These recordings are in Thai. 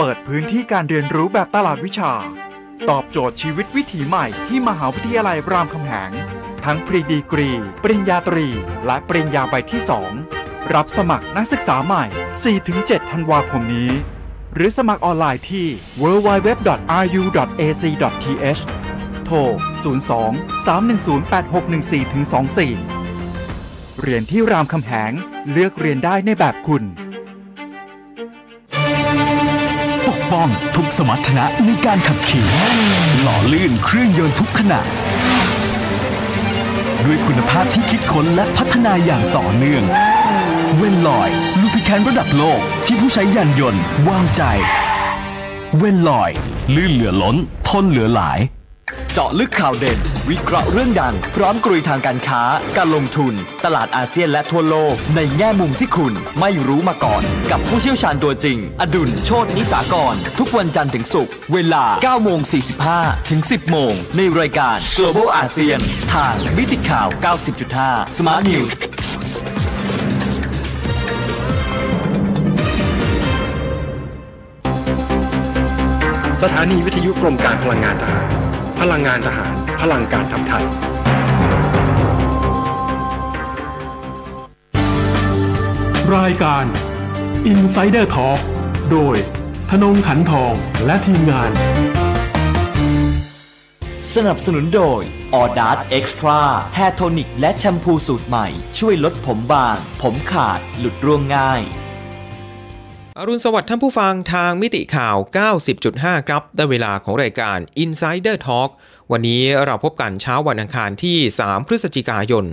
เปิดพื้นที่การเรียนรู้แบบตลาดวิชา ตอบโจทย์ชีวิตวิถีใหม่ที่มหาวิทยาลัยรามคำแหง ทั้งปริดีกรี ปริญญาตรี และปริญญาใบที่ 2 รับสมัครนักศึกษาใหม่ 4-7 ธันวาคมนี้ หรือสมัครออนไลน์ที่ www.ru.ac.th โทร 02 310 8614 24 เรียนที่รามคำแหง เลือกเรียนได้ในแบบคุณ ป้องทุกสมรรถนะในการขับขี่ หล่อลื่นเครื่องยนต์ทุกขณะด้วยคุณภาพที่คิดค้นและพัฒนาอย่างต่อเนื่อง เวนลอยลูพิแคนระดับโลกที่ผู้ใช้ยานยนต์วางใจ เวนลอย ลื่นเหลือล้น ทนเหลือหลาย จาะลึกข่าวเด่น วิเคราะห์เรื่องดัง พร้อมกรุยทางการค้า การลงทุน ตลาดอาเซียนและทั่วโลก ในแง่มุมที่คุณไม่รู้มาก่อน กับผู้เชี่ยวชาญตัวจริง อดุลโชตนิสากร ทุกวันจันทร์ถึงศุกร์เวลา9โมง45 ถึง 10 โมง ในรายการ Global ASEAN ทางมิติข่าว 90.5 Smart News สถานีวิทยุกรมการพลังงานทหาร พลังงานทหาร พลังการทำไทย รายการ Insider Talk โดยธนงขันทองและทีมงาน สนับสนุนโดยออดาร์ Extra Hair Tonic และแชมพูสูตรใหม่ ช่วยลดผมบาง ผมขาด หลุดร่วงง่าย อรุณสวัสดิ์ท่านผู้ฟังทางมิติข่าว 90.5 ครับ ได้เวลาของรายการ Insider Talk วันนี้เราพบกันเช้าวันอังคารที่ 3 พฤศจิกายน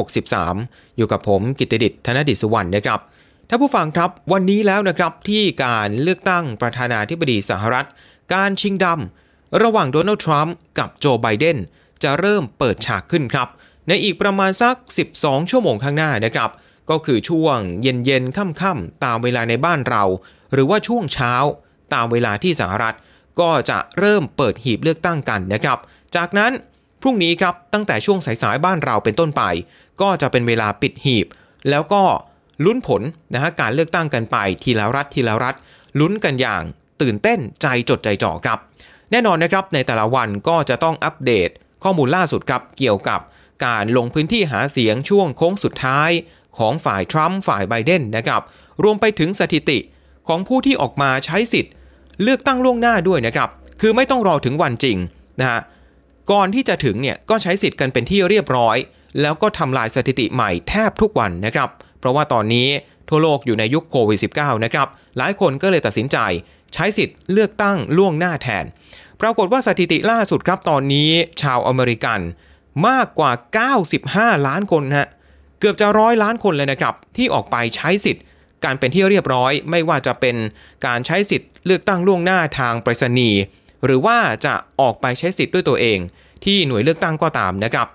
2563 อยู่กับผมกิตติดิษฐ์ธนดิษสุวรรณนะครับท่านผู้ฟังครับวันนี้แล้วนะครับที่การเลือกตั้งประธานาธิบดีสหรัฐ การชิงดำระหว่างโดนัลด์ทรัมป์กับโจไบเดนจะเริ่มเปิดฉากขึ้นครับ ในอีกประมาณสัก 12 ชั่วโมงข้างหน้านะครับ ก็คือช่วงเย็นๆค่ำๆตามเวลาในบ้านเรา หรือว่าช่วงเช้าตามเวลาที่สหรัฐ ก็จะเริ่มเปิดหีบเลือกตั้งกันนะครับ จากนั้นพรุ่งนี้ครับตั้งแต่ช่วงสายๆบ้านเราเป็นต้นไป ก็จะเป็นเวลาปิดหีบ แล้วก็ลุ้นผลนะฮะการเลือกตั้งกันไปทีละรัฐทีละรัฐลุ้นกันอย่างตื่นเต้นใจจดใจจ่อครับ แน่นอนนะครับในแต่ละวันก็จะต้องอัปเดต ข้อมูลล่าสุดครับเกี่ยวกับการลงพื้นที่หาเสียงช่วงโค้งสุดท้าย ของฝ่ายทรัมป์ฝ่ายไบเดนนะครับ รวมไปถึงสถิติของผู้ที่ออกมาใช้สิทธิ์ เลือกตั้งล่วงหน้าด้วยนะครับ คือไม่ต้องรอถึงวันจริงนะฮะ ก่อนที่จะถึงเนี่ยก็ใช้สิทธิ์กันเป็นที่เรียบร้อย แล้วก็ทำลายสถิติใหม่แทบทุกวันนะครับ เพราะว่าตอนนี้ทั่วโลกอยู่ในยุคโควิด -19 นะครับ หลายคนก็เลยตัดสินใจใช้สิทธิ์เลือกตั้งล่วงหน้าแทน ปรากฏว่าสถิติล่าสุดครับตอนนี้ชาวอเมริกันมากกว่า 95 ล้านคนฮะ เกือบจะร้อยล้านคนเลยนะครับ ที่ออกไปใช้สิทธิ์ การเป็นที่เรียบร้อย ไม่ว่าจะเป็นการใช้สิทธิ์เลือกตั้งล่วงหน้าทางไปรษณีย์หรือว่าจะออกไปใช้สิทธิ์ด้วยตัวเอง ที่หน่วยเลือกตั้งก็ตามนะครับ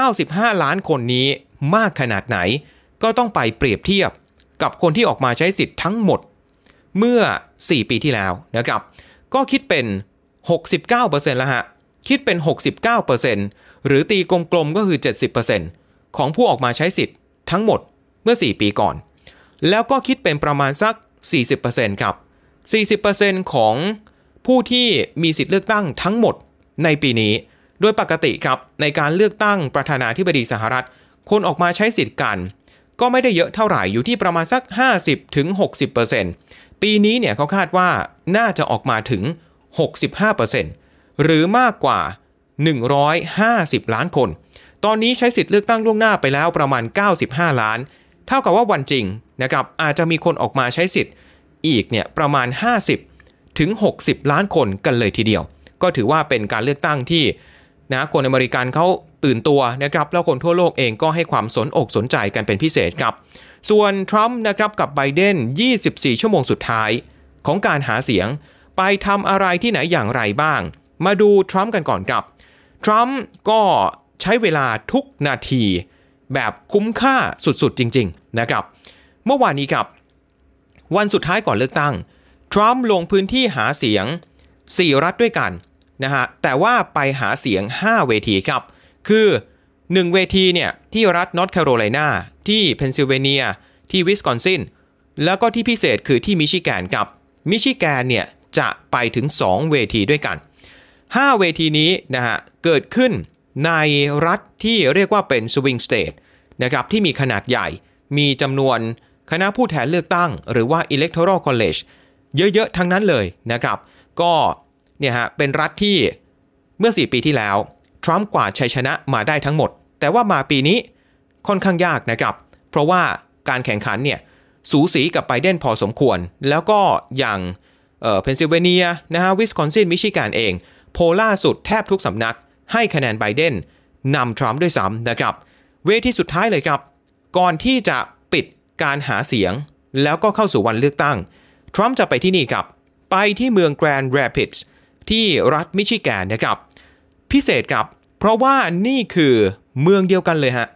95 ล้านคนนี้มากขนาดไหน ก็ต้องไปเปรียบเทียบกับคนที่ออกมาใช้สิทธิ์ทั้งหมด เมื่อ 4 ปีที่แล้วนะครับ ก็คิดเป็น 69%แล้วฮะคิดเป็น 69%หรือตีกลมๆก็คือ 70% ของผู้ออกมาใช้สิทธิ์ทั้งหมดเมื่อ 4 ปีก่อน แล้วก็คิดเป็นประมาณสัก 40%ครับ 40%ของผู้ที่มีสิทธิ์เลือกตั้งทั้งหมดในปีนี้ โดยปกติครับในการเลือกตั้งประธานาธิบดีสหรัฐ คนออกมาใช้สิทธิ์กัน ก็ไม่ได้เยอะเท่าไหร่อยู่ที่ประมาณสัก 50-60%ปีนี้เนี่ยเขาคาดว่าน่าจะออกมาถึง 65%หรือมากกว่า 150 ล้านคน ตอนนี้ใช้สิทธิ์เลือกตั้งล่วงหน้าไปแล้วประมาณ 95 ล้าน เท่ากับว่าวันจริงนะครับอาจจะมีคนออกมาใช้สิทธิ์อีกเนี่ยประมาณ 50 ถึง 60 ล้านคนกันเลยทีเดียว ก็ถือว่าเป็นการเลือกตั้งที่นะคนอเมริกันเขาตื่นตัวนะครับแล้วคนทั่วโลกเองก็ให้ความสนอกสนใจกันเป็นพิเศษครับ ส่วนทรัมป์นะครับกับไบเดน 24 ชั่วโมงสุดท้ายของการหาเสียง ไปทำอะไรที่ไหนอย่างไรบ้าง มาดูทรัมป์กันก่อนครับ ทรัมป์ก็ ใช้เวลาทุกนาที แบบคุ้มค่าสุดๆ จริง ๆ นะครับ เมื่อวานนี้ครับ วันสุดท้ายก่อนเลือกตั้ง ทรัมป์ลงพื้นที่หาเสียง 4 รัฐด้วยกันนะฮะแต่ว่าไปหาเสียง 5 เวทีครับ คือ 1 เวทีเนี่ยที่รัฐนอร์ทแคโรไลนาที่เพนซิลเวเนีย ที่วิสคอนซินแล้วก็ที่พิเศษคือที่มิชิแกนครับมิชิแกนเนี่ยจะไปถึง 2 เวทีด้วยกัน 5 เวทีนี้นะฮะเกิดขึ้น ในรัฐที่เรียกว่าเป็น swing state นะครับที่มีขนาดใหญ่ มีจำนวนคณะผู้แทนเลือกตั้ง หรือว่า electoral college เยอะ ๆ ทั้งนั้นเลยนะครับ ก็เนี่ยฮะเป็นรัฐที่เมื่อ 4 ปีที่แล้ว ทรัมป์กวาดชัยชนะมาได้ทั้งหมด แต่ว่ามาปีนี้ค่อนข้างยากนะครับ เพราะว่าการแข่งขันเนี่ยสูสีกับไบเดนพอสมควร แล้วก็อย่างเออเพนซิลเวเนียนะฮะวิสคอนซินมิชิแกนเอง โพล่าสุดแทบทุกสำนัก ให้คะแนนไบเดนนำทรัมป์ด้วยซ้ำนะครับ เวทีสุดท้ายเลยครับ ก่อนที่จะปิดการหาเสียง แล้วก็เข้าสู่วันเลือกตั้ง ทรัมป์จะไปที่นี่ครับ ไปที่เมืองแกรนด์แรปิดส์ที่รัฐมิชิแกนนะครับ พิเศษครับ เพราะว่านี่คือเมืองเดียวกันเลยฮะ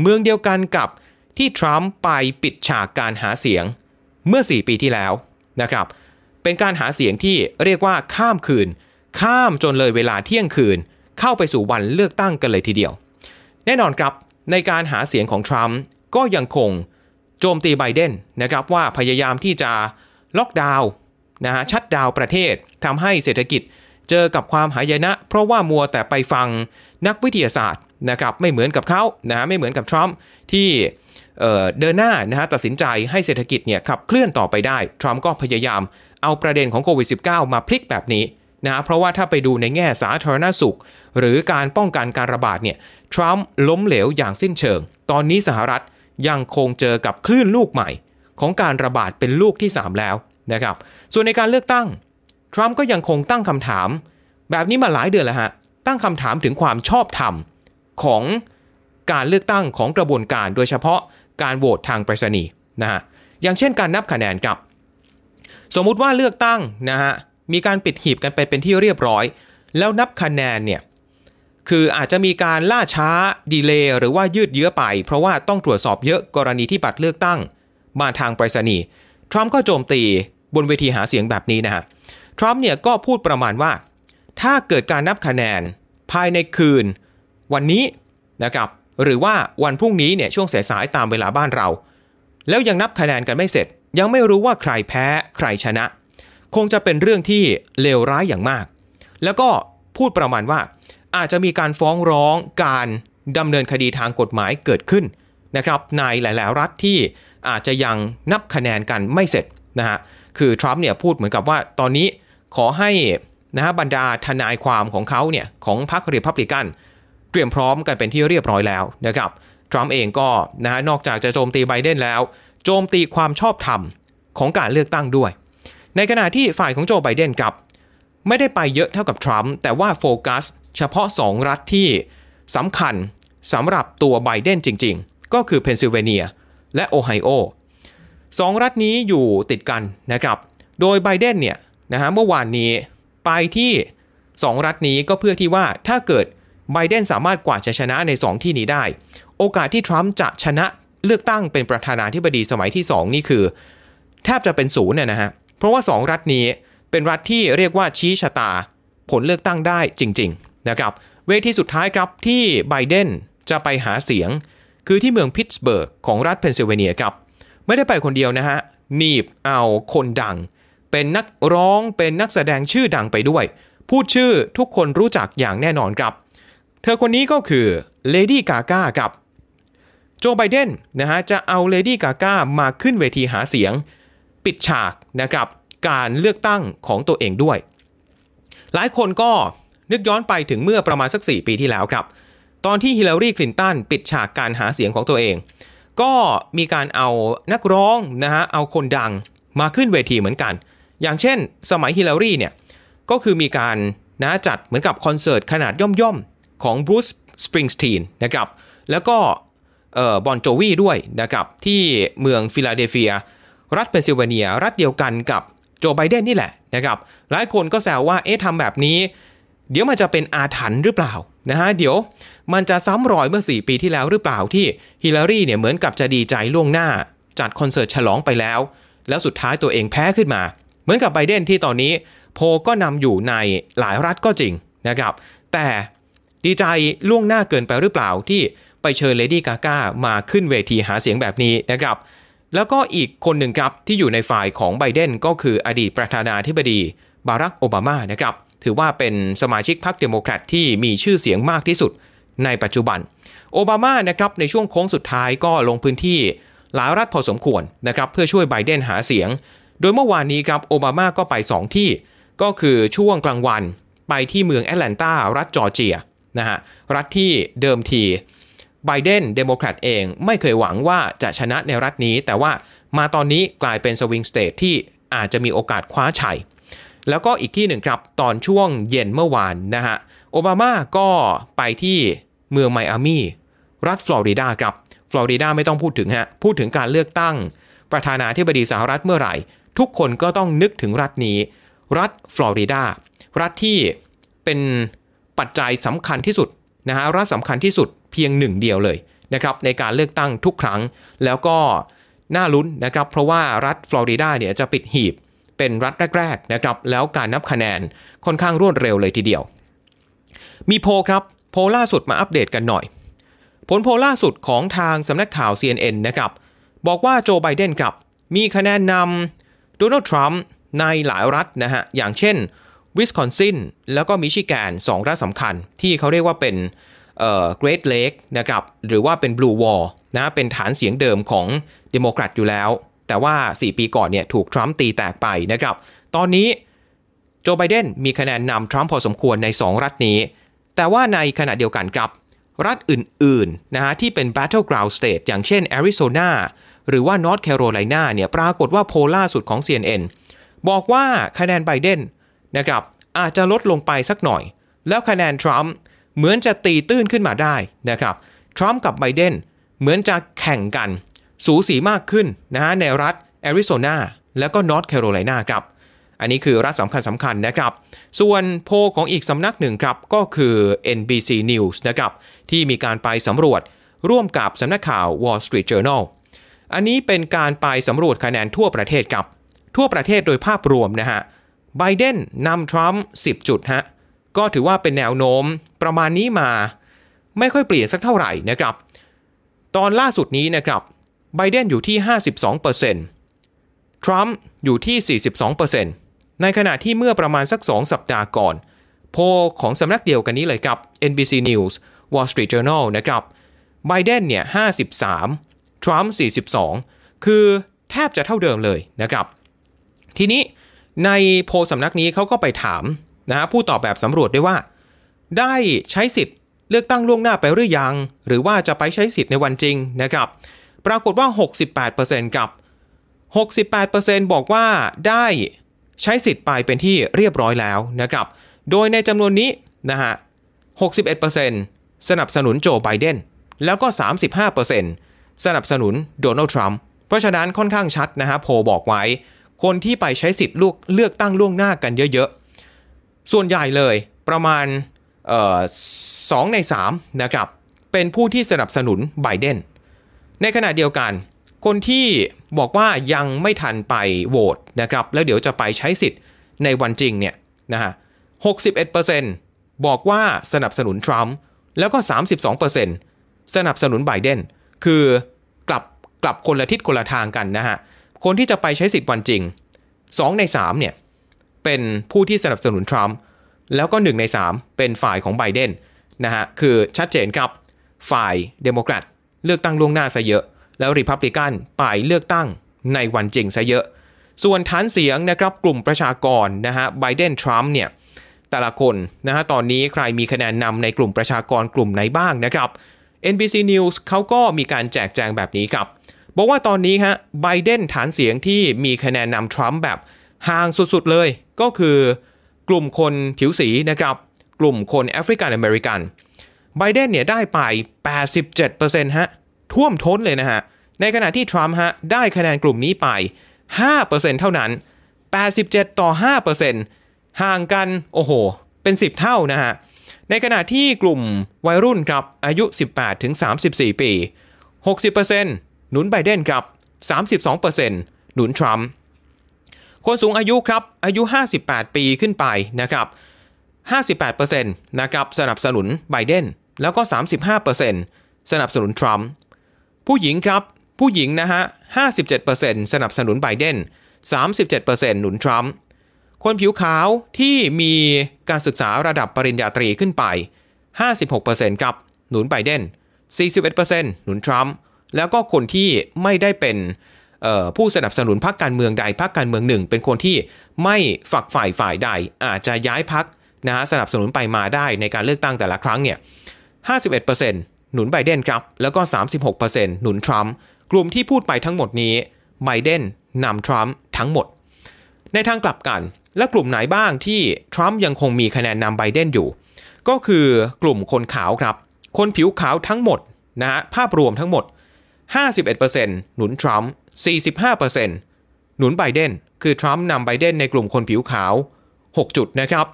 เมืองเดียวกันกับที่ทรัมป์ไปปิดฉากการหาเสียงเมื่อ 4 ปีที่แล้วนะครับ เป็นการหาเสียงที่เรียกว่าข้ามคืน ข้ามจนเลยเวลาเที่ยงคืน เข้าไปสู่วันเลือกตั้งกันเลยทีเดียว แน่นอนครับในการหาเสียงของทรัมป์ก็ยังคงโจมตีไบเดนนะครับว่าพยายามที่จะล็อกดาวน์นะฮะชัดดาวประเทศทำให้เศรษฐกิจเจอกับความหายนะ เพราะว่ามัวแต่ไปฟังนักวิทยาศาสตร์นะครับไม่เหมือนกับเขานะฮะไม่เหมือนกับทรัมป์ที่เเดินหน้านะฮะตัดสินใจให้เศรษฐกิจเนี่ยขับเคลื่อนต่อไปได้ ทรัมป์ก็พยายามเอาประเด็นของโควิด -19 มาพลิกแบบนี้นะเพราะว่าถ้าไปดูในแง่สาธารณสุข หรือการป้องกันการระบาดเนี่ยทรัมป์ล้มเหลวอย่างสิ้นเชิง ตอนนี้สหรัฐยังคงเจอกับคลื่นลูกใหม่ ของการระบาดเป็นลูกที่ 3 แล้วนะครับส่วนในการเลือกตั้งทรัมป์ก็ยังคงตั้งคำถาม แบบนี้มาหลายเดือนแล้วฮะตั้งคำถามถึงความชอบธรรมของการเลือกตั้งของกระบวนการ โดยเฉพาะการโหวตทางไปรษณีย์นะฮะอย่างเช่นการนับคะแนนครับ สมมุติว่าเลือกตั้งนะฮะมีการปิดหีบกันไปเป็นที่เรียบร้อย แล้วนับคะแนนเนี่ย คืออาจจะมีการล่าช้าดีเลย์หรือว่ายืดเยื้อไป เพราะว่าต้องตรวจสอบเยอะกรณีที่บัตรเลือกตั้งมาทางไปรษณีย์ทรัมป์ก็โจมตีบนเวทีหาเสียงแบบนี้นะฮะทรัมป์เนี่ยก็พูดประมาณว่า ถ้าเกิดการนับคะแนนภายในคืน วันนี้นะครับหรือว่าวันพรุ่งนี้เนี่ยช่วงสายๆตามเวลาบ้านเรา แล้วยังนับคะแนนกันไม่เสร็จ ยังไม่รู้ว่าใครแพ้ใครชนะ คงจะเป็นเรื่องที่เลวร้ายอย่างมาก แล้วก็พูดประมาณว่า อาจจะมีการฟ้องร้องการดำเนินคดีทางกฎหมายเกิดขึ้นนะครับในหลาย ๆ รัฐที่อาจจะยังนับคะแนนกันไม่เสร็จนะฮะคือทรัมป์เนี่ยพูดเหมือนกับว่าตอนนี้ขอให้นะฮะบรรดาทนายความของเขาเนี่ยของพรรครีพับลิกัน เตรียมพร้อมกันเป็นที่เรียบร้อยแล้วนะครับทรัมป์เองก็นะฮะนอกจากจะโจมตีไบเดนแล้ว โจมตีความชอบธรรมของการเลือกตั้งด้วย ในขณะที่ฝ่ายของโจไบเดนกับ ไม่ได้ไปเยอะเท่ากับทรัมป์แต่ว่าโฟกัส เฉพาะ 2 รัฐที่สำคัญสำหรับตัวไบเดนจริง ๆ ก็คือเพนซิลเวเนีย และโอไฮโอสองรัฐนี้อยู่ติดกันนะครับ โดยไบเดนเนี่ยนะฮะเมื่อวานนี้ไปที่ 2 รัฐนี้ก็เพื่อที่ว่าถ้าเกิดไบเดนสามารถกวาดชัยชนะใน 2 ที่นี้ได้ โอกาสที่ทรัมป์จะชนะเลือกตั้งเป็นประธานาธิบดีสมัยที่ 2 นี่คือ แทบจะเป็นศูนย์เนี่ยนะฮะ เพราะว่า 2 รัฐนี้เป็นรัฐที่เรียกว่าชี้ชะตาผลเลือกตั้งได้จริง ๆ นะครับเวทีสุดท้ายครับที่ไบเดนจะไปหาเสียง คือที่เมืองพิตสเบิร์กของรัฐเพนซิลเวเนียครับไม่ได้ไปคนเดียวนะฮะหนีบเอาคนดัง เป็นนักร้องเป็นนักแสดงชื่อดังไปด้วย พูดชื่อทุกคนรู้จักอย่างแน่นอนครับ เธอคนนี้ก็คือเลดี้กาก้าครับโจไบเดนนะฮะจะเอาเลดี้กาก้ามาขึ้นเวทีหาเสียง ปิดฉากนะครับการเลือกตั้งของตัวเองด้วย หลายคนก็ นึกย้อนไปถึงเมื่อประมาณสัก 4 ปีที่แล้วครับ ตอนที่ฮิลลารีคลินตันปิดฉากการหาเสียงของตัวเอง ก็มีการเอานักร้องนะฮะเอาคนดังมาขึ้นเวทีเหมือนกัน อย่างเช่น สมัยฮิลลารีเนี่ยก็คือมีการนะจัดเหมือนกับคอนเสิร์ตขนาดย่อมๆ ของบรูซสปริงสตีนนะครับแล้วก็บอนโจวีด้วยนะครับที่เมืองฟิลาเดลเฟีย รัฐเพนซิลเวเนีย รัฐเดียวกันกับโจไบเดนนี่แหละนะครับหลายคนก็แซวว่าเอ๊ะทำแบบนี้ เดี๋ยวมันจะเป็นอาถรรพ์หรือเปล่านะฮะเดี๋ยวมันจะซ้ำรอยเมื่อ 4 ปีที่แล้วหรือเปล่าที่ฮิลลารีเนี่ยเหมือนกับจะดีใจล่วงหน้า จัดคอนเสิร์ตฉลองไปแล้ว แล้วสุดท้ายตัวเองแพ้ขึ้นมา เหมือนกับไบเดนที่ตอนนี้โพลก็นำอยู่ในหลายรัฐก็จริงนะครับ แต่ดีใจล่วงหน้าเกินไปหรือเปล่าที่ไปเชิญเลดี้กาก้ามาขึ้นเวทีหาเสียงแบบนี้นะครับ แล้วก็อีกคนหนึ่งครับที่อยู่ในฝ่ายของไบเดนก็คืออดีตประธานาธิบดีบารักโอบามานะครับ ถือว่าเป็นสมาชิกพรรคเดโมแครตที่มีชื่อเสียงมากที่สุดในปัจจุบัน โอบามานะครับในช่วงโค้งสุดท้ายก็ลงพื้นที่หลายรัฐพอสมควรนะครับเพื่อช่วยไบเดนหาเสียง โดยเมื่อวานนี้ครับโอบามาก็ไป 2 ที่ ก็คือช่วงกลางวันไปที่เมืองแอตแลนตารัฐจอร์เจียนะฮะรัฐที่เดิมทีไบเดนเดโมแครตเองไม่เคยหวังว่าจะชนะในรัฐนี้ แต่ว่ามาตอนนี้กลายเป็น swing state ที่อาจจะมีโอกาสคว้าชัย แล้วก็อีกที่หนึ่งครับตอนช่วงเย็นเมื่อวานนะฮะโอบามาก็ไปที่เมืองไมอามีรัฐฟลอริดาครับฟลอริดาไม่ต้องพูดถึงฮะพูดถึงการเลือกตั้ง ประธานาธิบดีสหรัฐเมื่อไหร่ ทุกคนก็ต้องนึกถึงรัฐนี้ รัฐฟลอริดารัฐที่เป็นปัจจัยสำคัญที่สุดนะฮะรัฐสำคัญที่สุดเพียงหนึ่งเดียวเลยนะครับในการเลือกตั้งทุกครั้งแล้วก็น่าลุ้นนะครับเพราะว่ารัฐฟลอริดาเนี่ยจะปิดหีบ เป็นรัฐแรกๆนะครับแล้วการนับคะแนนค่อนข้างรวดเร็วเลยทีเดียว มีโพลครับโพลล่าสุดมาอัปเดตกันหน่อย ผลโพลล่าสุดของทางสำนักข่าว CNN นะครับบอกว่าโจไบเดนครับมีคะแนนนำโดนัลด์ทรัมป์ในหลายรัฐนะฮะอย่างเช่นวิสคอนซินแล้วก็มิชิแกนสองรัฐสำคัญ ที่เขาเรียกว่าเป็นเอ่อ Great Lake นะครับหรือว่าเป็น Blue Wall นะเป็นฐานเสียงเดิมของเดโมแครตอยู่แล้ว แต่ว่า 4 ปีก่อนเนี่ยถูกทรัมป์ตีแตกไปนะครับ ตอนนี้โจไบเดนมีคะแนนนำทรัมป์พอสมควรใน 2 รัฐนี้ แต่ว่าในขณะเดียวกันครับ รัฐอื่นๆนะฮะที่เป็น battleground state อย่างเช่นแอริโซนาหรือว่า North Carolina เนี่ยปรากฏว่าโพล่าสุดของ CNN บอกว่าคะแนนไบเดนนะครับอาจจะลดลงไปสักหน่อย แล้วคะแนนทรัมป์เหมือนจะตีตื้นขึ้นมาได้นะครับทรัมป์กับไบเดนเหมือนจะแข่งกัน สูสีมากขึ้นนะฮะในรัฐแอริโซนาแล้วก็นอร์ทแคโรไลนาครับ อันนี้คือรัฐสำคัญสำคัญนะครับ ส่วนโพของอีกสำนักหนึ่งครับก็คือ NBC News นะครับที่มีการไปสำรวจร่วมกับสำนักข่าว Wall Street Journal อันนี้เป็นการไปสำรวจคะแนนทั่วประเทศครับ ทั่วประเทศโดยภาพรวมนะฮะไบเดนนำทรัมป์10 จุดฮะก็ถือว่าเป็นแนวโน้มประมาณนี้มา ไม่ค่อยเปลี่ยนสักเท่าไหร่นะครับ ตอนล่าสุดนี้นะครับ ไบเดนอยู่ที่ 52%ทรัมป์อยู่ที่ 42%ในขณะที่เมื่อประมาณสัก 2 สัปดาห์ก่อน โพลของสำนักเดียวกันนี้เลยครับ NBC News Wall Street Journal นะครับไบเดนเนี่ย 53 ทรัมป์ 42 คือแทบจะเท่าเดิมเลยนะครับ ทีนี้ในโพลสำนักนี้เขาก็ไปถามนะฮะผู้ตอบแบบสำรวจด้วยว่า ได้ใช้สิทธิ์เลือกตั้งล่วงหน้าไปหรือยัง หรือว่าจะไปใช้สิทธิ์ในวันจริงนะครับ ปรากฏว่า 68%กับ 68%บอกว่าได้ใช้สิทธิ์ไปเป็นที่เรียบร้อยแล้วนะครับ โดยในจำนวนนี้นะฮะ 61%สนับสนุนโจไบเดน แล้วก็ 35%สนับสนุนโดนัลด์ทรัมป์ เพราะฉะนั้นค่อนข้างชัดนะฮะโพบอกไว้ คนที่ไปใช้สิทธิ์เลือกตั้งล่วงหน้ากันเยอะๆ ส่วนใหญ่เลยประมาณสองใน3นะครับ เป็นผู้ที่สนับสนุนไบเดน ในขณะเดียวกัน คนที่บอกว่ายังไม่ทันไปโหวตนะครับ แล้วเดี๋ยวจะไปใช้สิทธิ์ในวันจริงเนี่ยนะฮะ61%บอกว่าสนับสนุนทรัมป์แล้วก็ 32%สนับสนุนไบเดนคือกลับกลับคนละทิศคนละทางกันนะฮะ คนที่จะไปใช้สิทธิ์วันจริง 2 ใน 3 เนี่ย เป็นผู้ที่สนับสนุนทรัมป์แล้วก็ 1 ใน 3 เป็นฝ่ายของไบเดนนะฮะ คือชัดเจนครับฝ่ายเดโมแครต เลือกตั้งล่วงหน้าซะเยอะ แล้วริพับลิกันไปเลือกตั้งในวันจริงซะเยอะ ส่วนฐานเสียงนะครับกลุ่มประชากรนะฮะไบเดนทรัมป์เนี่ยแต่ละคนนะฮะตอนนี้ใครมีคะแนนนำในกลุ่มประชากรกลุ่มไหนบ้างนะครับ NBC News เขาก็มีการแจกแจงแบบนี้ครับบอกว่าตอนนี้ฮะไบเดนฐานเสียงที่มีคะแนนนำทรัมป์แบบห่างสุดๆเลย ก็คือกลุ่มคนผิวสีนะครับ กลุ่มคนแอฟริกันอเมริกันไบเดนเนี่ยได้ไป 87%ฮะ ท่วมท้นเลยนะฮะ ในขณะที่ทรัมป์ฮะได้คะแนนกลุ่มนี้ไป 5%เท่านั้น 87 ต่อ 5%ห่างกัน โอ้โห เป็น 10 เท่านะฮะ ในขณะที่กลุ่มวัยรุ่นครับ อายุ 18 ถึง 34 ปี 60%หนุนไบเดนครับ 32%หนุนทรัมป์ คนสูงอายุครับ อายุ 58 ปีขึ้นไปนะครับ 58%นะครับ สนับสนุนไบเดน แล้วก็ 35%สนับสนุนทรัมป์ ผู้หญิงครับ ผู้หญิงนะฮะ 57%สนับสนุนไบเดน 37%หนุนทรัมป์ คนผิวขาวที่มีการศึกษาระดับปริญญาตรีขึ้นไป 56%ครับ หนุนไบเดน 41%หนุนทรัมป์ แล้วก็คนที่ไม่ได้เป็นผู้สนับสนุนพรรคการเมืองใดพรรคการเมืองหนึ่ง เป็นคนที่ไม่ฝักฝ่ายฝ่ายใด อาจจะย้ายพรรคนะฮะสนับสนุนไปมาได้ในการเลือกตั้งแต่ละครั้งเนี่ย 51% หนุนไบเดนครับ แล้วก็ 36%หนุนทรัมป์กลุ่มที่พูดไปทั้งหมดนี้ไบเดนนำทรัมป์ทั้งหมด ในทางกลับกัน และกลุ่มไหนบ้างที่ทรัมป์ยังคงมีคะแนนนำไบเดนอยู่ ก็คือกลุ่มคนขาวครับ คนผิวขาวทั้งหมดนะฮะภาพรวมทั้งหมด 51%หนุนทรัมป์45%หนุนไบเดนคือทรัมป์นำไบเดนในกลุ่มคนผิวขาว 6 จุดนะครับ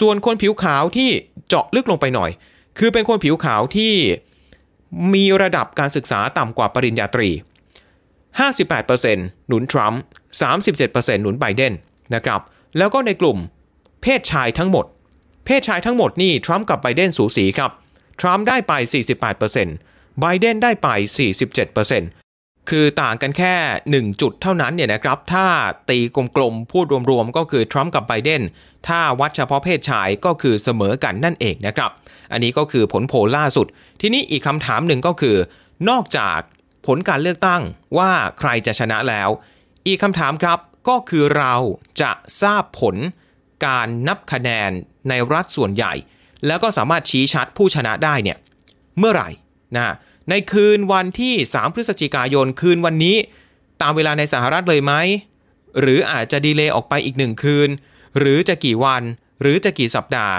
ส่วนคนผิวขาวที่เจาะลึกลงไปหน่อย คือเป็นคนผิวขาวที่ มีระดับการศึกษาต่ำกว่าปริญญาตรี 58%หนุนทรัมป์ 37%หนุนไบเดนนะครับ แล้วก็ในกลุ่มเพศชายทั้งหมด เพศชายทั้งหมดนี่ทรัมป์กับไบเดนสูสีครับ ทรัมป์ได้ไป 48%ไบเดนได้ไป 47%คือต่างกันแค่ 1 จุดเท่านั้นเนี่ยนะครับ ถ้าตีกลมๆ พูดรวมๆ ก็คือทรัมป์กับไบเดน ถ้าวัดเฉพาะเพศชายก็คือเสมอกันนั่นเองนะครับ อันนี้ก็คือผลโพลล่าสุด ทีนี้อีกคำถามหนึ่งก็คือ นอกจากผลการเลือกตั้งว่าใครจะชนะแล้ว อีกคำถามครับก็คือเราจะทราบผลการนับคะแนนในรัฐส่วนใหญ่ แล้วก็สามารถชี้ชัดผู้ชนะได้เนี่ยเมื่อไหร่นะในคืนวันที่ 3 พฤศจิกายนคืนวันนี้ ตามเวลาในสหรัฐเลยไหม หรืออาจจะดีเลย์ออกไปอีกหนึ่งคืน หรือจะกี่วัน หรือจะกี่สัปดาห์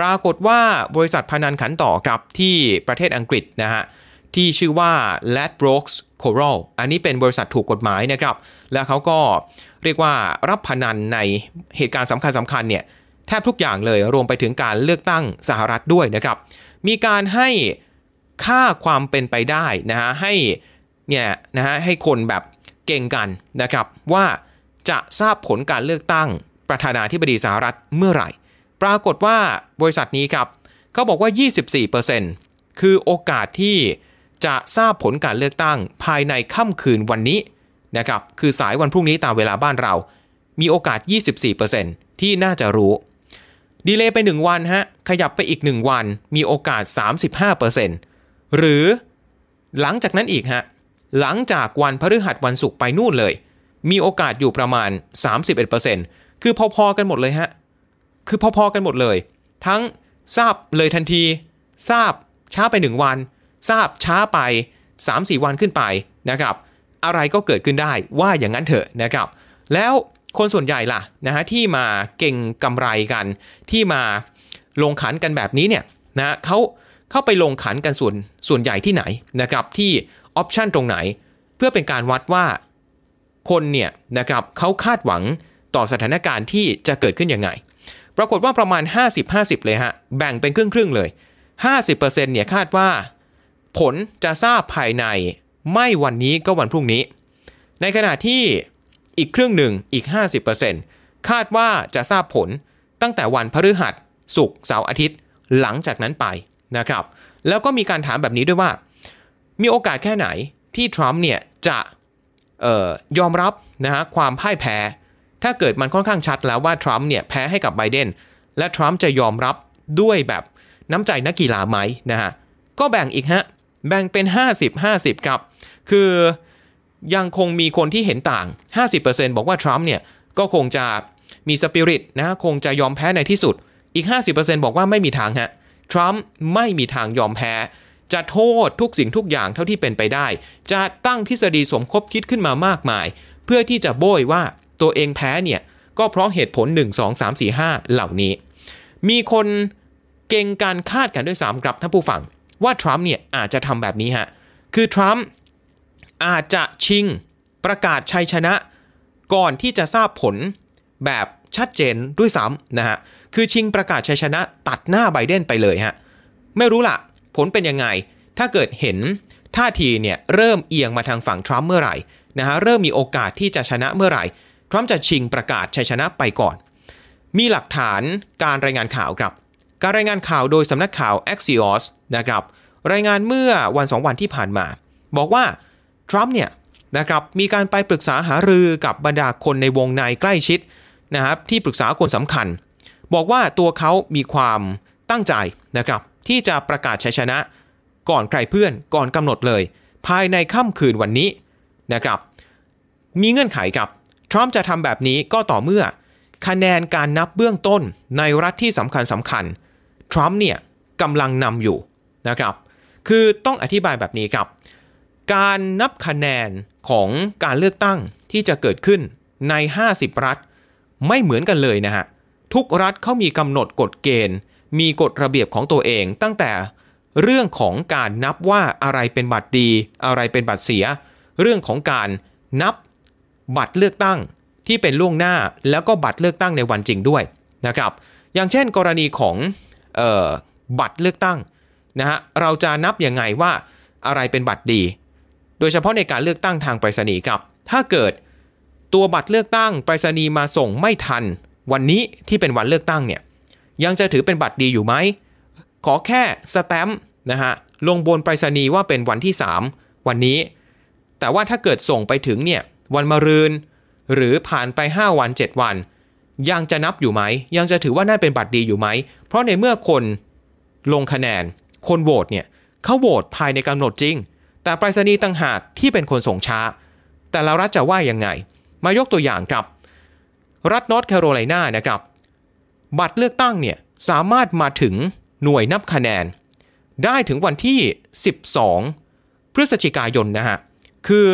ปรากฏว่าบริษัทพนันขันต่อครับที่ประเทศอังกฤษนะฮะที่ชื่อว่า Ladbrokes Coral อันนี้เป็นบริษัทถูกกฎหมายนะครับ แล้วเขาก็เรียกว่ารับพนันในเหตุการณ์สำคัญสำคัญเนี่ยแทบทุกอย่างเลยรวมไปถึงการเลือกตั้งสหรัฐด้วยนะครับ มีการให้ค่าความเป็นไปได้นะฮะให้เนี่ยนะฮะให้คนแบบเก่งกันนะครับว่าจะทราบผลการเลือกตั้งประธานาธิบดีสหรัฐเมื่อไหร่ ปรากฏว่าบริษัทนี้ครับเขาบอกว่า 24%คือโอกาสที่จะทราบผลการเลือกตั้งภายในค่ำคืนวันนี้นะครับคือสายวันพรุ่งนี้ตามเวลาบ้านเรา มีโอกาส 24%ที่น่าจะรู้ ดีเลย์ไป 1 วันฮะขยับไปอีก 1 วัน มีโอกาส 35%หรือหลังจากนั้นอีกฮะหลังจากวันพฤหัสวันศุกร์ไปนู่นเลย มีโอกาสอยู่ประมาณ 31%คือพอๆกันหมดเลยฮะ คือพอๆกันหมดเลย ทั้งทราบเลยทันที ทราบช้าไป 1 วัน ทราบช้าไป 3-4 วันขึ้นไปนะครับ อะไรก็เกิดขึ้นได้ว่าอย่างนั้นเถอะนะครับ แล้วคนส่วนใหญ่ล่ะนะฮะที่มาเก่งกำไรกัน ที่มาลงขันกันแบบนี้เนี่ยนะเขาเข้าไปลงขันกันส่วนส่วนใหญ่ที่ไหนนะครับที่ออปชันตรงไหน เพื่อเป็นการวัดว่าคนเนี่ยนะครับเขาคาดหวังต่อสถานการณ์ที่จะเกิดขึ้นยังไง ปรากฏว่าประมาณ 50-50 เลยฮะ แบ่งเป็นครึ่งๆเลย 50%เนี่ยคาดว่า ผลจะทราบภายในไม่วันนี้ก็วันพรุ่งนี้ ในขณะที่อีกครึ่งหนึ่งอีก 50%คาดว่าจะทราบผลตั้งแต่วันพฤหัสศุกร์เสาร์อาทิตย์หลังจากนั้นไปนะครับ แล้วก็มีการถามแบบนี้ด้วยว่า มีโอกาสแค่ไหนที่ทรัมป์เนี่ยจะออยอมรับนะฮะความพ่ายแพ้ ถ้าเกิดมันค่อนข้างชัดแล้วว่าทรัมป์เนี่ยแพ้ให้กับไบเดนและทรัมป์จะยอมรับด้วยแบบน้ำใจนักกีฬาไหมนะฮะก็แบ่งอีกฮะแบ่งเป็น 50-50 ครับ คือยังคงมีคนที่เห็นต่าง 50%บอกว่าทรัมป์เนี่ยก็คงจะมีสปิริตนะคงจะยอมแพ้ในที่สุดอีก 50%บอกว่าไม่มีทางฮะทรัมป์ไม่มีทางยอมแพ้ จะโทษทุกสิ่งทุกอย่างเท่าที่เป็นไปได้ จะตั้งทฤษฎีสมคบคิดขึ้นมามากมาย เพื่อที่จะโบยว่า ตัวเองแพ้เนี่ยก็เพราะเหตุผล 1 2 3 4 5 เหล่านี้ มีคนเก่งการคาดกันด้วยซ้ำครับท่านผู้ฟัง ว่าทรัมป์เนี่ยอาจจะทำแบบนี้ฮะ คือทรัมป์อาจจะชิงประกาศชัยชนะ ก่อนที่จะทราบผลแบบชัดเจนด้วยซ้ำนะฮะ คือชิงประกาศชัยชนะตัดหน้าไบเดนไปเลยฮะ ไม่รู้ละผลเป็นยังไง ถ้าเกิดเห็นท่าทีเนี่ยเริ่มเอียงมาทางฝั่งทรัมป์เมื่อไหร่นะฮะเริ่มมีโอกาสที่จะชนะเมื่อไหร่ ทรัมป์จะชิงประกาศชัยชนะไปก่อน มีหลักฐานการรายงานข่าวครับ การรายงานข่าวโดยสำนักข่าว Axios นะครับ รายงานเมื่อวันสองวันที่ผ่านมา บอกว่าทรัมป์เนี่ยนะครับมีการไปปรึกษาหารือกับบรรดาคนในวงในใกล้ชิดนะครับที่ปรึกษาคนสำคัญ บอกว่าตัวเขามีความตั้งใจนะครับที่จะประกาศชัยชนะ ก่อนใครเพื่อนก่อนกำหนดเลย ภายในค่ำคืนวันนี้นะครับ มีเงื่อนไขครับ ทรัมป์จะทำแบบนี้ก็ต่อเมื่อ คะแนนการนับเบื้องต้นในรัฐที่สำคัญสำคัญทรัมป์เนี่ยกำลังนำอยู่นะครับ คือต้องอธิบายแบบนี้ครับ การนับคะแนนของการเลือกตั้งที่จะเกิดขึ้นใน 50 รัฐ ไม่เหมือนกันเลยนะฮะ ทุกรัฐเขามีกำหนดกฎเกณฑ์ มีกฎระเบียบของตัวเองตั้งแต่เรื่องของการนับว่าอะไรเป็นบัตรดี อะไรเป็นบัตรเสีย เรื่องของการนับ บัตรเลือกตั้งที่เป็นล่วงหน้า แล้วก็บัตรเลือกตั้งในวันจริงด้วยนะครับ อย่างเช่น กรณีของออบัตรเลือกตั้งนะฮะเราจะนับยังไงว่าอะไรเป็นบัตรดี โดยเฉพาะในการเลือกตั้งทางไปรษณีย์ครับ ถ้าเกิดตัวบัตรเลือกตั้งไปรษณีย์มาส่งไม่ทัน วันนี้ที่เป็นวันเลือกตั้งเนี่ยยังจะถือเป็นบัตรดีอยู่ไหมขอแค่สแตมป์นะฮะลงบนไปรษณีย์ว่าเป็นวันที่ 3 วันนี้ แต่ว่าถ้าเกิดส่งไปถึงเนี่ย วันมะรืน หรือผ่านไป 5 วัน 7 วัน ยังจะนับอยู่ไหม ยังจะถือว่านั่นเป็นบัตรดีอยู่ไหม เพราะในเมื่อคนลงคะแนน คนโหวตเนี่ยเขาโหวตภายในกำหนดจริง แต่ไปรษณีย์ต่างหากที่เป็นคนส่งช้า แต่ละรัฐจะว่ายังไง มายกตัวอย่างครับ รัฐนอร์ทแคโรไลนานะครับ บัตรเลือกตั้งเนี่ยสามารถมาถึงหน่วยนับคะแนน ได้ถึงวันที่ 12 พฤศจิกายนนะฮะ คือ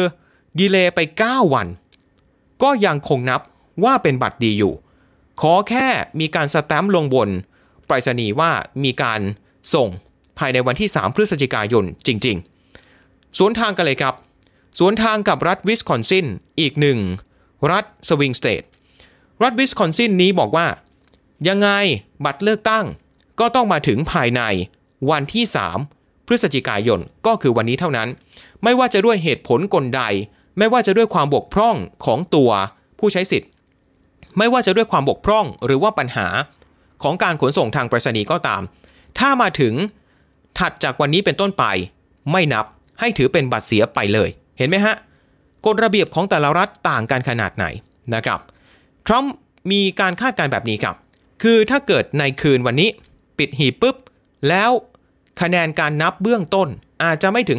delay ไป 9 วัน ก็ยังคงนับว่าเป็นบัตรดีอยู่ ขอแค่มีการสแตมป์ลงบนไปรษณีย์ว่ามีการส่งภายในวันที่ 3 พฤศจิกายนจริง ๆ สวนทางกันเลยครับ สวนทางกับรัฐวิสคอนซินอีกหนึ่งรัฐ swing state รัฐวิสคอนซินนี้บอกว่า ยังไงบัตรเลือกตั้งก็ต้องมาถึงภายในวันที่ 3 พฤศจิกายนก็คือวันนี้เท่านั้น ไม่ว่าจะด้วยเหตุผลกลใด ไม่ว่าจะด้วยความบกพร่องของตัวผู้ใช้สิทธิ์ ไม่ว่าจะด้วยความบกพร่องหรือว่าปัญหาของการขนส่งทางไปรษณีย์ก็ตาม ถ้ามาถึงถัดจากวันนี้เป็นต้นไป ไม่นับให้ถือเป็นบัตรเสียไปเลย เห็นไหมฮะกฎระเบียบของแต่ละรัฐต่างกันขนาดไหนนะครับทรัมป์มีการคาดการณ์แบบนี้ครับ คือถ้าเกิดในคืนวันนี้ ปิดหีบปุ๊บ แล้ว คะแนนการนับเบื้องต้นอาจจะไม่ถึง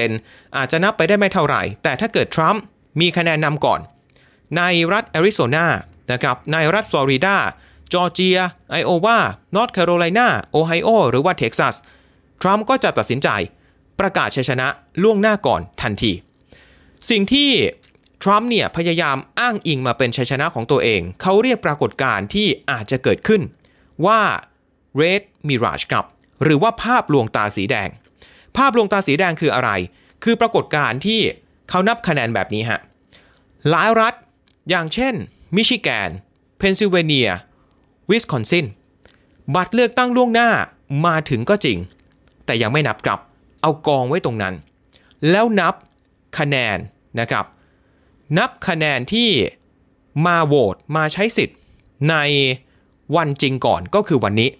50%อาจจะนับไปได้ไม่เท่าไหร่ แต่ถ้าเกิดทรัมป์มีคะแนนนำก่อน ในรัฐแอริโซนานะครับในรัฐฟลอริดาจอร์เจีย ไอโอวานอร์ทแคโรไลนาโอไฮโอหรือว่าเท็กซัส ทรัมป์ก็จะตัดสินใจประกาศชัยชนะล่วงหน้าก่อนทันที สิ่งที่ทรัมป์เนี่ยพยายามอ้างอิงมาเป็นชัยชนะของตัวเอง เขาเรียกปรากฏการณ์ที่อาจจะเกิดขึ้นว่า Red Mirage ครับ หรือว่าภาพลวงตาสีแดง ภาพลวงตาสีแดงคืออะไร คือปรากฏการณ์ที่เขานับคะแนนแบบนี้ฮะหลายรัฐ อย่างเช่น มิชิแกน เพนซิลเวเนีย วิสคอนซิน บัตรเลือกตั้งล่วงหน้ามาถึงก็จริง แต่ยังไม่นับครับ เอากองไว้ตรงนั้น แล้วนับคะแนนนะครับ นับคะแนนที่มาโหวตมาใช้สิทธิ์ในวันจริงก่อนก็คือวันนี้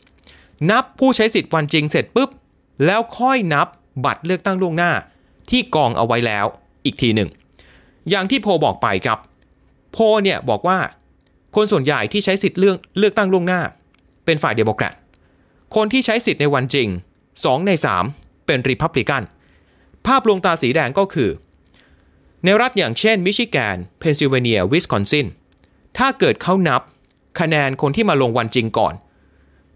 นับผู้ใช้สิทธิ์วันจริงเสร็จปุ๊บ แล้วค่อยนับบัตรเลือกตั้งล่วงหน้า ที่กองเอาไว้แล้วอีกทีหนึ่ง อย่างที่โพลบอกไปครับ โพลเนี่ยบอกว่า คนส่วนใหญ่ที่ใช้สิทธิ์เลือกเลือกตั้งล่วงหน้า เป็นฝ่ายเดโมแครตคนที่ใช้สิทธิ์ในวันจริง 2 ใน 3 เป็นริพับลิกัน ภาพลวงตาสีแดงก็คือ ในรัฐอย่างเช่น มิชิแกน เพนซิลเวเนีย วิสคอนซิน ถ้าเกิดเขานับคะแนนคนที่มาลงวันจริงก่อน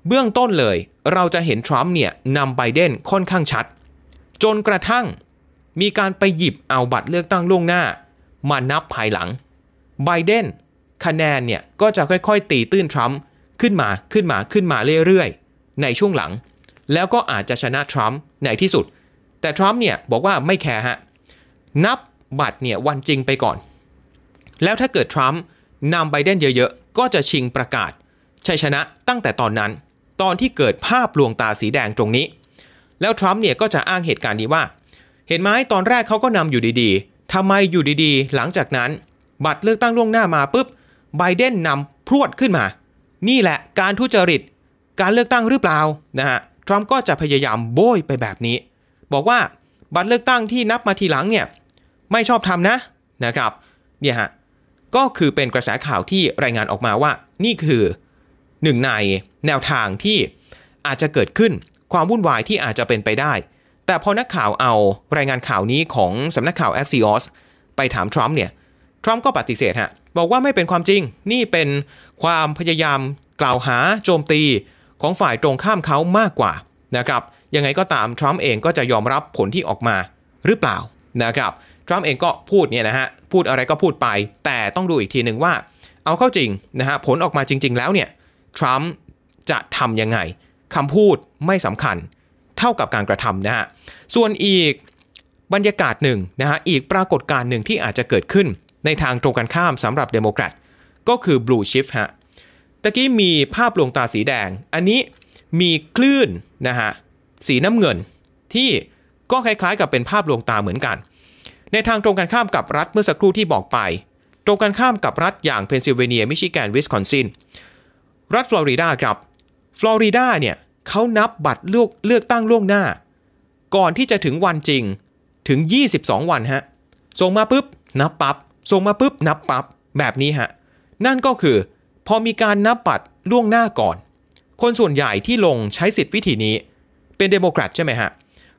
เบื้องต้นเลย เราจะเห็นทรัมป์เนี่ยนำไบเดนค่อนข้างชัด จนกระทั่งมีการไปหยิบเอาบัตรเลือกตั้งล่วงหน้า มานับภายหลังไบเดนคะแนนเนี่ยก็จะค่อยๆ ตีตื้นทรัมป์ขึ้นมาขึ้นมาขึ้นมาเรื่อยๆ ในช่วงหลัง แล้วก็อาจจะชนะทรัมป์ในที่สุด แต่ทรัมป์เนี่ยบอกว่าไม่แคร์ฮะ นับบัตรเนี่ยวันจริงไปก่อน แล้วถ้าเกิดทรัมป์นำไบเดนเยอะๆ ก็จะชิงประกาศชัยชนะตั้งแต่ตอนนั้น ตอนที่เกิดภาพลวงตาสีแดงตรงนี้ แล้วทรัมป์เนี่ยก็จะอ้างเหตุการณ์นี้ว่า เห็นไหมตอนแรกเขาก็นำอยู่ดีๆทำไมอยู่ดีๆ หลังจากนั้น บัตรเลือกตั้งล่วงหน้ามาปุ๊บไบเดนนำพรวดขึ้นมา นี่แหละการทุจริต การเลือกตั้งหรือเปล่านะฮะทรัมป์ก็จะพยายามโบยไปแบบนี้ บอกว่าบัตรเลือกตั้งที่นับมาทีหลังเนี่ยไม่ชอบทำนะนะครับเนี่ยฮะก็คือเป็นกระแสข่าวที่รายงานออกมาว่า นี่คือ หนึ่งในแนวทางที่อาจจะเกิดขึ้นความวุ่นวายที่อาจจะเป็นไปได้ แต่พอนักข่าวเอารายงานข่าวนี้ของสำนักข่าว Axios ไปถามทรัมป์เนี่ยทรัมป์ก็ปฏิเสธฮะบอกว่าไม่เป็นความจริง นี่เป็นความพยายามกล่าวหาโจมตีของฝ่ายตรงข้ามเขามากกว่านะครับ ยังไงก็ตามทรัมป์เองก็จะยอมรับผลที่ออกมาหรือเปล่านะครับทรัมป์เองก็พูดเนี่ยนะฮะพูดอะไรก็พูดไป แต่ต้องดูอีกทีหนึ่งว่า เอาเข้าจริงนะฮะผลออกมาจริง ๆ แล้วเนี่ย ทรัมป์จะทำยังไงคำพูดไม่สำคัญเท่ากับการกระทำนะฮะ ส่วนอีกบรรยากาศหนึ่งนะฮะ อีกปรากฏการณ์หนึ่งที่อาจจะเกิดขึ้นในทางตรงกันข้ามสำหรับเดโมแครตก็คือ blue shift ฮะ ตะกี้มีภาพลวงตาสีแดง อันนี้มีคลื่นนะฮะ สีน้ำเงินที่ก็คล้ายๆกับเป็นภาพลวงตาเหมือนกัน ในทางตรงกันข้ามกับรัฐเมื่อสักครู่ที่บอกไป ตรงกันข้ามกับรัฐอย่างเพนซิลเวเนีย มิชิแกน วิสคอนซิน รัฐฟลอริดาครับ ฟลอริดาเนี่ยเขานับบัตรเลือกเลือกตั้งล่วงหน้า ก่อนที่จะถึงวันจริงถึง 22 วันฮะ ส่งมาปุ๊บ นับปั๊บ ส่งมาปุ๊บ นับปั๊บ แบบนี้ฮะ นั่นก็คือ พอมีการนับบัตรล่วงหน้าก่อน คนส่วนใหญ่ที่ลงใช้สิทธิ์วิธีนี้ เป็นเดโมแครตใช่ไหมฮะ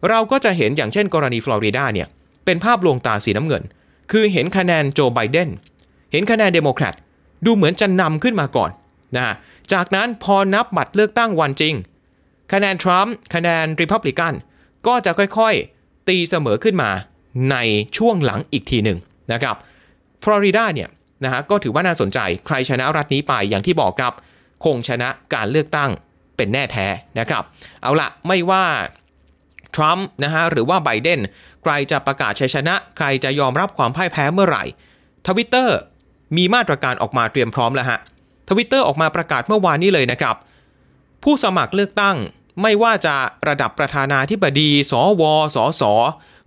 เราก็จะเห็นอย่างเช่นกรณีฟลอริดาเนี่ย เป็นภาพลวงตาสีน้ำเงิน คือเห็นคะแนนโจไบเดน เห็นคะแนนเดโมแครต ดูเหมือนจะนำขึ้นมาก่อนนะฮะ จากนั้นพอนับบัตรเลือกตั้งวันจริง คะแนนทรัมป์คะแนนริพับลิกันก็จะค่อยๆ ตีเสมอขึ้นมาในช่วงหลังอีกทีหนึ่งนะครับฟลอริดาเนี่ยนะฮะก็ถือว่าน่าสนใจใครชนะรัฐนี้ไปอย่างที่บอกครับ คงชนะการเลือกตั้งเป็นแน่แท้นะครับ เอาละไม่ว่าทรัมป์นะฮะหรือว่าไบเดนใครจะประกาศชัยชนะ ใครจะยอมรับความพ่ายแพ้เมื่อไหร่ทวิตเตอร์มีมาตรการออกมาเตรียมพร้อมแล้วฮะ ทวิตเตอร์ออกมาประกาศเมื่อวานนี้เลยนะครับ ผู้สมัครเลือกตั้งไม่ว่าจะระดับประธานาธิบดี สว สส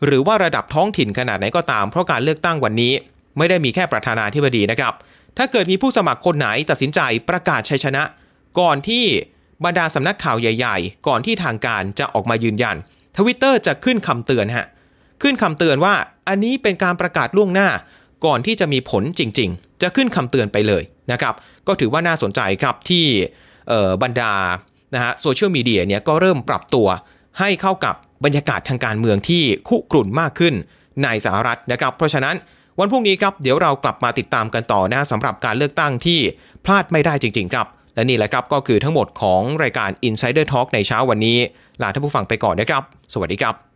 หรือว่าระดับท้องถิ่นขนาดไหนก็ตาม เพราะการเลือกตั้งวันนี้ ไม่ได้มีแค่ประธานาธิบดีนะครับ ถ้าเกิดมีผู้สมัครคนไหนตัดสินใจประกาศชัยชนะ ก่อนที่บรรดาสำนักข่าวใหญ่ ๆ ก่อนที่ทางการจะออกมายืนยันทวิตเตอร์จะขึ้นคำเตือนฮะขึ้นคำเตือนว่าอันนี้เป็นการประกาศล่วงหน้า ก่อนที่จะมีผลจริง ๆ จะขึ้นคำเตือนไปเลยนะครับ ก็ถือว่าน่าสนใจครับที่บรรดานะฮะโซเชียลมีเดียเนี่ยก็เริ่มปรับตัวให้เข้ากับบรรยากาศทางการเมืองที่คุกรุ่นมากขึ้นในสหรัฐนะครับ เพราะฉะนั้นวันพรุ่งนี้ครับเดี๋ยวเรากลับมาติดตามกันต่อนะสำหรับการเลือกตั้งที่พลาดไม่ได้จริง ๆ ครับ และนี่แหละครับก็คือทั้งหมดของรายการ Insider Talk ในเช้าวันนี้ ลาท่านผู้ฟังไปก่อนนะครับ สวัสดีครับ